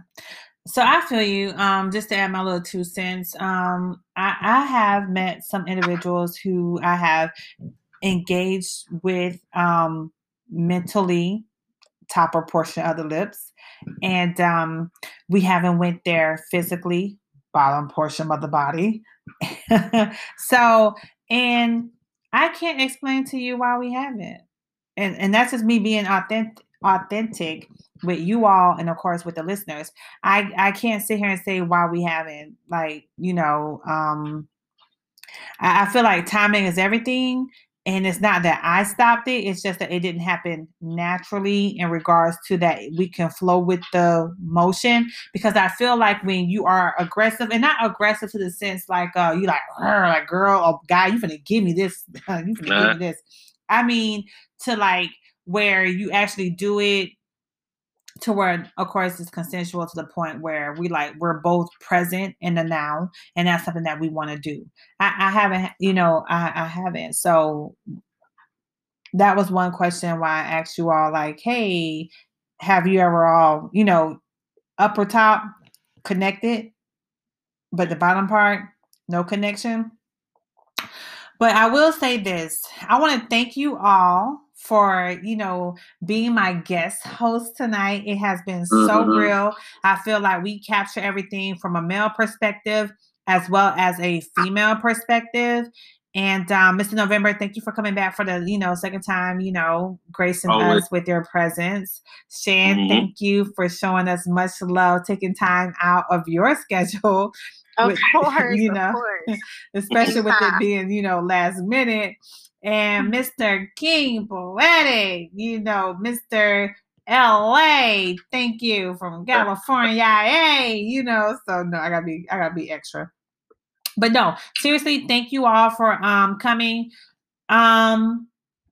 S1: So I feel you. Um, just to add my little two cents. Um, I, I have met some individuals who I have engaged with um mentally topper portion of the lips. And um we haven't went there physically, bottom portion of the body. [laughs] so and I can't explain to you why we haven't. And and that's just me being authentic authentic with you all and of course with the listeners i i can't sit here and say why we haven't like you know um I, I feel like timing is everything and it's not that i stopped it it's just that it didn't happen naturally in regards to that we can flow with the motion because i feel like when you are aggressive and not aggressive to the sense like uh you like like girl or guy you gonna give me this [laughs] you gonna give
S4: Uh.
S1: me this i mean to like where you actually do it to where of course it's consensual to the point where we like we're both present in the now and that's something that we want to do. I, I haven't you know I, I haven't. So that was one question why i asked you all like hey have you ever all you know upper top connected? But the bottom part no connection. But I will say this. I want to thank you all for, you know, being my guest host tonight. It has been so
S3: Mhm.
S1: real. I feel like we capture everything from a male perspective as well as a female perspective. And um, Mr. November, thank you for coming back for the, you know, second time, you know, gracing
S4: Always.
S1: us with your presence. Shann,
S4: Mhm.
S1: thank you for showing us much love, taking time out of your schedule
S5: Of
S1: with- [laughs]
S5: course,
S1: you
S5: of
S1: know.
S5: course. [laughs]
S1: especially with it [laughs] being, you know, last minute. And Mr. King Poetic, you know, Mr. LA, thank you from California, hey, you know. So no, I gotta be, I gotta be extra. But no, seriously, thank you all for um coming. Um,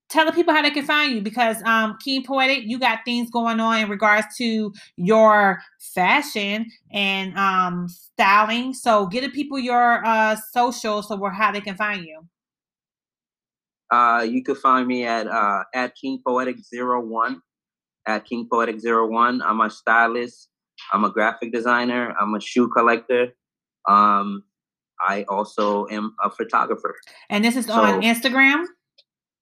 S1: tell the people how they can find you because um King Poetic, you got things going on in regards to your fashion and um styling. So get the people your uh social so where how they can find you.
S3: Uh, you can find me at uh, at King Poetic Zero One. At King Poetic Zero One, I'm a stylist. I'm a graphic designer. I'm a shoe collector. Um, I also am a photographer.
S1: And this is on Instagram.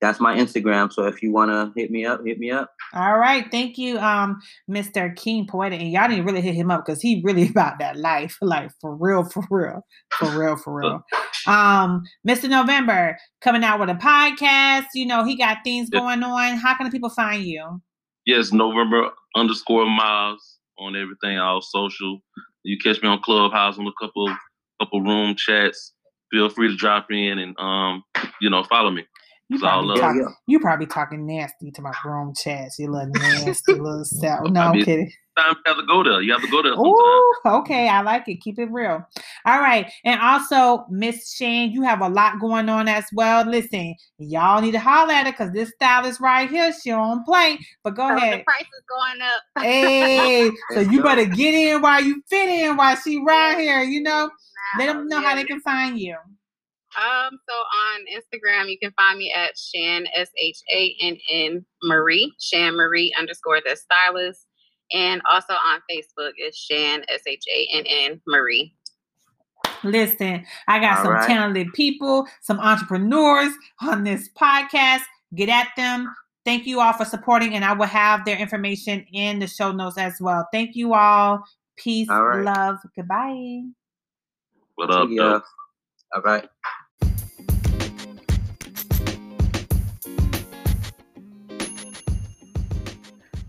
S3: That's my Instagram. So if you wanna hit me up, hit me up.
S1: All right, thank you, um, Mr. King Poetic. And y'all didn't really hit him up because he really [laughs] about that life, like for real, for real, for real, for real. [laughs] Um, Mr. November coming out with a podcast. You know, he got things
S4: Yeah.
S1: going on. How can the people find you?
S4: Yes, November underscore Myles on everything, all social. You catch me on Clubhouse on a couple couple room chats. Feel free to drop in and um, you know, follow me.
S1: You
S4: It's
S1: probably,
S4: love.
S1: Talk, you probably talking nasty to my room chats. You little [laughs] nasty little self. No,
S4: I
S1: I'm kidding.
S4: Time you have to go there. You have to go there sometime.
S1: Ooh, okay. I like it. Keep it real. All right. And also, Miss Shane, you have a lot going on as well. Listen, y'all need to holler at her because this stylist right here, she don't play. But go
S5: So the
S1: ahead.
S5: price is going up. [laughs]
S1: Hey, so you better get in while you fit in while she right here, you know? Let
S5: Now,
S1: them know how
S5: yeah.
S1: they can find you.
S5: Um, so on Instagram, you can find me at Shann S H A N N Marie, Shann Marie underscore the stylist, and also on Facebook is Shann S H A N N Marie.
S1: Listen, I got
S3: All
S1: some
S3: right.
S1: talented people, some entrepreneurs on this podcast. Get at them. Thank you all for supporting, and I will have their information in the show notes as well. Thank you all. Peace,
S3: All right.
S1: love, goodbye.
S4: What up,
S3: See
S4: though?
S3: All right.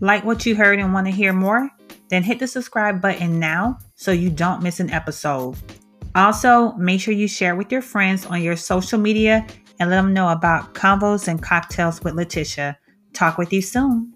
S1: Like what you heard and want to hear more? Then hit the subscribe button now so you don't miss an episode. Also, make sure you share with your friends on your social media and let them know about Convos and Cocktails with Leticia. Talk with you soon.